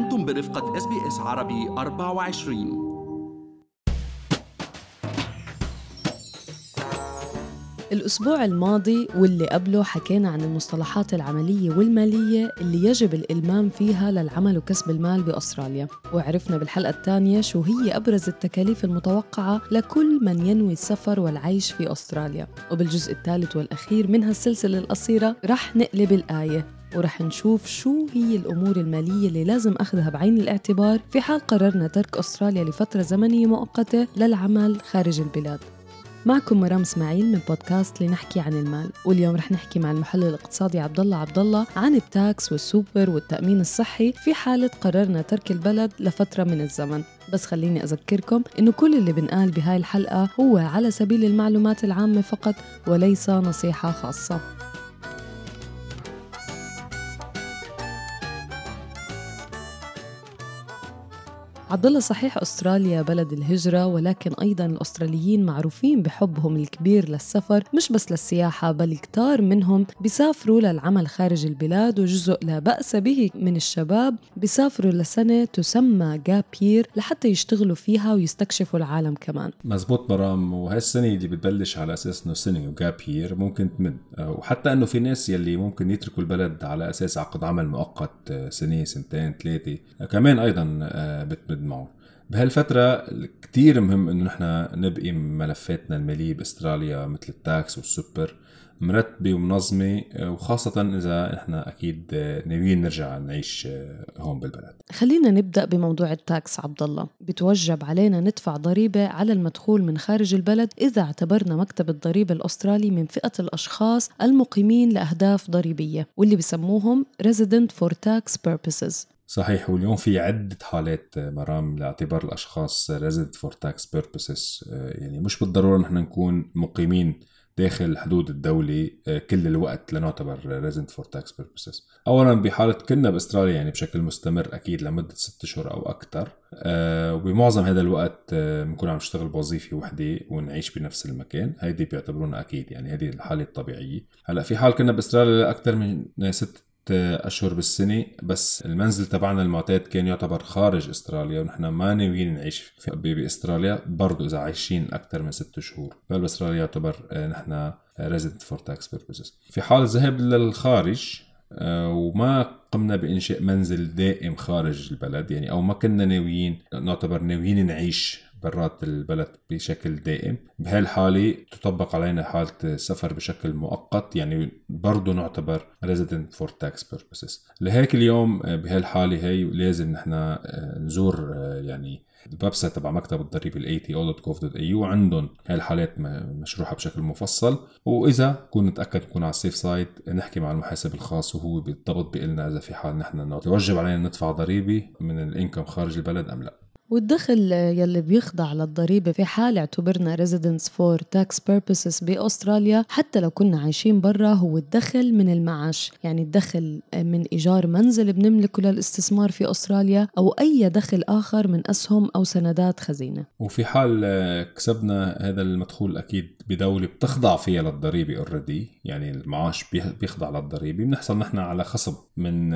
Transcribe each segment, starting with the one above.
أنتم برفقة SBS عربي 24 الأسبوع الماضي واللي قبله حكينا عن المصطلحات العملية والمالية اللي يجب الإلمام فيها للعمل وكسب المال بأستراليا. وعرفنا بالحلقة الثانية شو هي أبرز التكاليف المتوقعة لكل من ينوي السفر والعيش في أستراليا. وبالجزء الثالث والأخير من هالسلسلة القصيرة رح نقلب الآية. ورح نشوف شو هي الأمور المالية اللي لازم أخذها بعين الاعتبار في حال قررنا ترك أستراليا لفترة زمنية مؤقتة للعمل خارج البلاد. معكم مرام إسماعيل من بودكاست لنحكي عن المال واليوم رح نحكي مع المحلل الاقتصادي عبد الله عبد الله عن ال tax وال super والتأمين الصحي في حالة قررنا ترك البلد لفترة من الزمن. بس خليني أذكركم إنه كل اللي بنقال بهاي الحلقة هو على سبيل المعلومات العامة فقط وليس نصيحة خاصة. عبد الله صحيح أستراليا بلد الهجرة ولكن أيضا الأستراليين معروفين بحبهم الكبير للسفر مش بس للسياحة بل كتار منهم بيسافروا للعمل خارج البلاد وجزء لا بأس به من الشباب بيسافروا لسنة تسمى جاب يير لحتى يشتغلوا فيها ويستكشفوا العالم كمان. مزبوط مرام وهالسنة اللي بتبلش على أساس إنه سنة وجاب يير ممكن تمد وحتى إنه في ناس يلي ممكن يتركوا البلد على أساس عقد عمل مؤقت سنة سنتين ثلاثة. كمان أيضا بتمد نجد معه بهالفترة كتير مهم إنه نحن نبقي ملفاتنا المالية بأستراليا مثل ال tax وال super مرتبة ومنظمة وخاصة إذا نحن أكيد ناويين نرجع نعيش هون بالبلد. خلينا نبدأ بموضوع ال tax عبد الله، بتوجب علينا ندفع ضريبة على المدخول من خارج البلد إذا اعتبرنا مكتب الضريبة الأسترالي من فئة الأشخاص المقيمين لأهداف ضريبية واللي بسموهم resident for tax purposes. صحيح واليوم في عدة حالات مرام لاعتبار الأشخاص resident for tax purposes يعني مش بالضرورة نحن نكون مقيمين داخل حدود الدولة كل الوقت لنعتبر resident for tax purposes. أولا بحالة كنا بأستراليا يعني بشكل مستمر أكيد لمدة ست أشهر أو أكثر وبمعظم هذا الوقت بنكون عم نشتغل بوظيفة وحدة ونعيش بنفس المكان. هيدي بيعتبرونا أكيد يعني هذه الحالة الطبيعية. هلأ في حال كنا بأستراليا لأكثر من ست أشهر بالسنة بس المنزل تبعنا المعتاد كان يعتبر خارج إستراليا ونحن ما ناويين نعيش بإستراليا برضه إذا عايشين أكثر من ست شهور. فباستراليا يعتبر نحن resident for tax purposes. في حال الذهاب للخارج وما قمنا بإنشاء منزل دائم خارج البلد يعني أو ما كنا ناويين نعتبر ناويين نعيش برات البلد بشكل دائم. بهالحالة تطبق علينا حالة السفر بشكل مؤقت يعني برضو نعتبر resident for tax purposes. لهيك اليوم بهالحالة هي لازم نحن نزور يعني ال website تبع مكتب الضريبة ال ato.gov.au هاي الحالات مشروحة بشكل مفصل. وإذا كون نتأكد نكون على ال safe side نحكي مع المحاسب الخاص وهو بالضبط بيقول لنا إذا في حال نحن يوجب علينا ندفع ضريبة من ال income خارج البلد أم لا. والدخل يلي بيخضع للضريبة في حال اعتبرنا residents for tax purposes بأستراليا حتى لو كنا عايشين برا هو الدخل من المعاش. يعني الدخل من إيجار منزل بنملكه للاستثمار في أستراليا أو أي دخل آخر من أسهم أو سندات خزينة. وفي حال كسبنا هذا المدخول أكيد بدولة بتخضع فيها للضريبة already يعني المعاش بيخضع للضريبة. بنحصل نحن على خصم من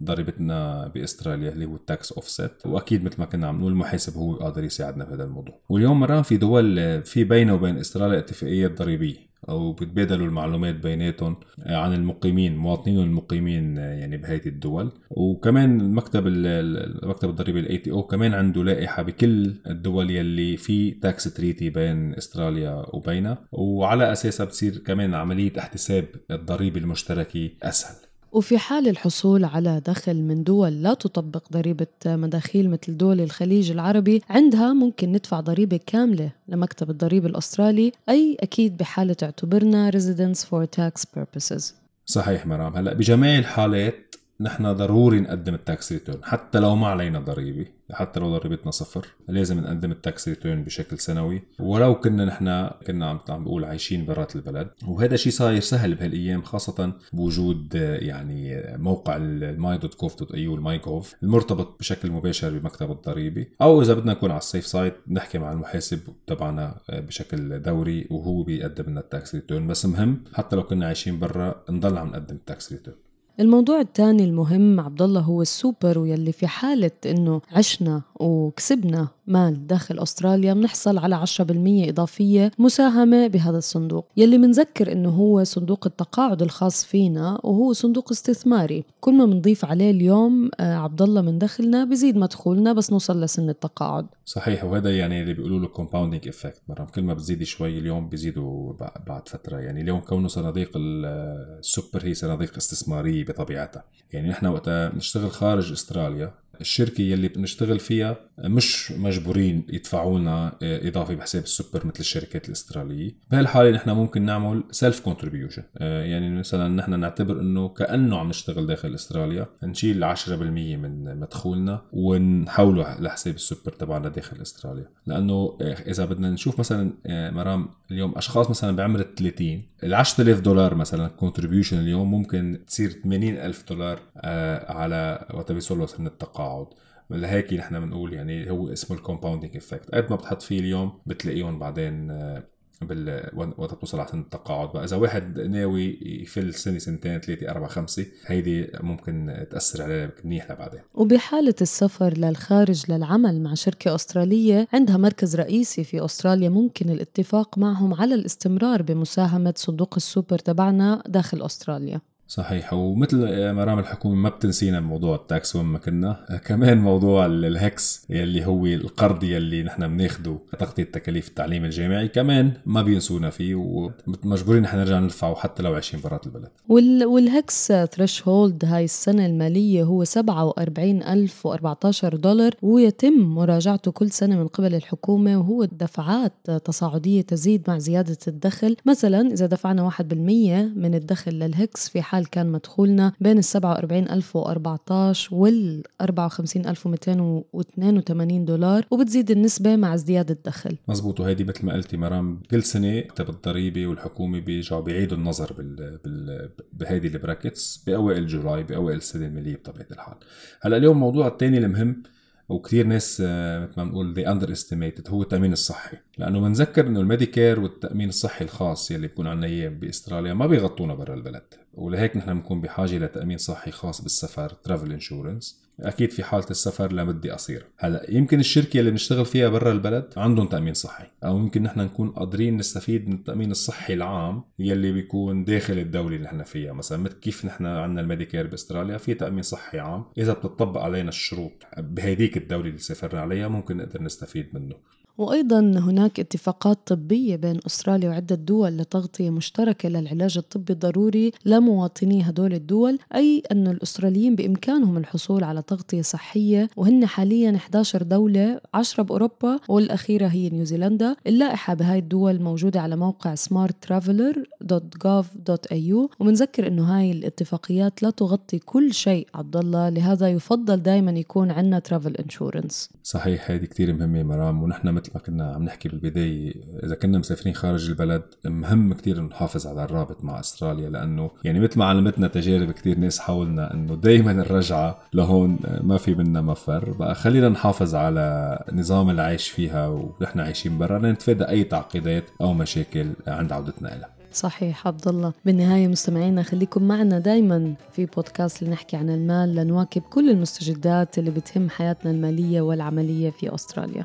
ضريبتنا بأستراليا اللي هو ال tax offset وأكيد مثل ما كنا عم نقول المحاسب هو قادر يساعدنا في هذا الموضوع. واليوم مرام في دول في بينه وبين استراليا اتفاقيات ضريبية أو بتبادلوا المعلومات بيناتهم عن المقيمين مواطنين المقيمين يعني بهذه الدول. وكمان المكتب مكتب الضريبه ال ATO كمان عنده لائحة بكل الدول يلي في tax treaty بين استراليا وبينها. وعلى أساسها بتصير كمان عملية احتساب الضريبه المشتركه أسهل. وفي حال الحصول على دخل من دول لا تطبق ضريبة مداخيل مثل دول الخليج العربي عندها ممكن ندفع ضريبة كاملة لمكتب الضريبة الأسترالي أي أكيد بحالة اعتبرنا residents for tax purposes. صحيح مرام. هلا بجميع الحالات نحن ضروري نقدم ال tax return. حتى لو ما علينا ضريبة حتى لو ضريبتنا صفر لازم نقدم ال tax return بشكل سنوي. ولو كنا نحن كنا عم عم بقول عايشين برات البلد. وهذا شيء صاير سهل بهالأيام خاصة بوجود يعني موقع ال my dot gov dot au وال myGov المرتبط بشكل مباشر بمكتب الضريبة. أو إذا بدنا نكون على ال safe side نحكي مع المحاسب تبعنا بشكل دوري وهو بيقدم لنا ال tax return. بس مهم حتى لو كنا عايشين برا نضل عم نقدم ال tax return. الموضوع الثاني المهم عبد الله هو السوبر ويلي في حالة إنه عشنا وكسبنا مال داخل أستراليا بنحصل على 10% إضافية مساهمة بهذا الصندوق. يلي منذكر إنه هو صندوق التقاعد الخاص فينا وهو صندوق استثماري. كل ما بنضيف عليه اليوم آه، عبد الله من دخلنا بزيد مدخولنا بس نوصل لسن التقاعد. صحيح وهذا يعني اللي بيقولوا له compounding effect مرام كل ما بتزيدي شوي اليوم بيزيدوا بعد فترة. يعني اليوم كونه صناديق السوبر هي صناديق استثمارية بطبيعتها. يعني نحن وقتها نشتغل خارج استراليا الشركة يلي بنشتغل فيها مش مجبورين يدفعوا لنا إضافة بحساب السوبر مثل الشركات الأسترالية. بهالحالة نحن ممكن نعمل self contribution يعني مثلا نحن نعتبر إنه كأنه عم نشتغل داخل استراليا نشيل 10% من مدخولنا ونحوله لحساب السوبر تبعنا. داخل استراليا لأنه إذا بدنا نشوف مثلا مرام اليوم أشخاص مثلا بعمر ال 30 ال 10000 دولار مثلا contribution اليوم ممكن تصير 80000 دولار آه، على وقت بيوصلوا سن التقاعد. لهيك نحن بنقول يعني هو اسمه ال compounding effect قد ما بتحط فيه اليوم بتلاقيهم بعدين آه، بال بتوصل على سن التقاعد بقى. إذا واحد ناوي يفل سنة سنتين ثلاثة أربعة خمسة هيدي ممكن تأثر عليه منيح لبعدين. وبحالة السفر للخارج للعمل مع شركة أسترالية عندها مركز رئيسي في أستراليا ممكن الاتفاق معهم على الاستمرار بمساهمة صندوق السوبر تبعنا داخل أستراليا. صحيح. ومثل مرام الحكومة ما بتنسينا موضوع ال tax وين ما كنا. كمان موضوع ال HECS يلي هو القرض يلي نحن بناخده تغطية تكاليف التعليم الجامعي كمان ما بينسونا فيه. ومجبورين نحن نرجع ندفعه حتى لو عايشين برات البلد. وال وال HECS threshold هاي السنة المالية هو 47014 دولار ويتم مراجعته كل سنة من قبل الحكومة وهو دفعات تصاعدية تزيد مع زيادة الدخل. مثلا إذا دفعنا 1% من الدخل لل HECS في حال حال كان مدخولنا بين ال 47014 وال 54282 دولار وبتزيد النسبة مع ازدياد الدخل. مزبوط. وهيدي مثل ما قلتي مرام كل سنة مكتب الضريبة والحكومة بيرجعوا بيعيدوا النظر بال... بال... بهيدي ال brackets بأوائل July بأوائل السنة المالية بطبيعة الحال. هلأ اليوم الموضوع الثاني المهم وكثير ناس آه، مثل ما بنقول they underestimated هو التأمين الصحي. لأنه بنذكر إنه ال Medicare والتأمين الصحي الخاص يلي بيكون عنا إياه بأستراليا ما بيغطونا برا البلد. ولهيك نحن بنكون بحاجة لتأمين صحي خاص بالسفر travel insurance أكيد في حالة السفر لمدة قصيرة. هلأ يمكن الشركة اللي بنشتغل فيها برا البلد عندهم تأمين صحي. أو يمكن نحن نكون قادرين نستفيد من التأمين الصحي العام يلي بيكون داخل الدولة اللي نحن فيها. مثلا مثل كيف نحن عندنا الميديكير بأستراليا في تأمين صحي عام. إذا بتطبق علينا الشروط بهديك الدولة اللي سافرنا عليها ممكن نقدر نستفيد منه. وأيضا هناك اتفاقات طبية بين أستراليا وعدة دول لتغطية مشتركة للعلاج الطبي الضروري لمواطني هدول الدول أي أن الأستراليين بإمكانهم الحصول على تغطية صحية وهن حاليا 11 دولة 10 بأوروبا والأخيرة هي نيوزيلندا. اللائحة بهاي الدول موجودة على موقع smarttraveler.gov.au ومنذكر أنه هاي الاتفاقيات لا تغطي كل شيء عبد الله. لهذا يفضل دائما يكون عندنا ترافل انشورنس صحيح هذه كثير مهمة مرام ونحن مثل ما كنا عم نحكي بالبداية إذا كنا مسافرين خارج البلد مهم كتير نحافظ على الرابط مع أستراليا لأنه يعني مثل ما علمتنا تجارب كتير ناس حولنا إنه دايما الرجعة لهون ما في منا مفر. بقى خلينا نحافظ على نظام العيش فيها ونحن عايشين برا لنتفادى أي تعقيدات أو مشاكل عند عودتنا لها صحيح عبد الله بالنهاية مستمعينا خليكم معنا دايما في بودكاست لنحكي عن المال لنواكب كل المستجدات اللي بتهم حياتنا المالية والعملية في أستراليا.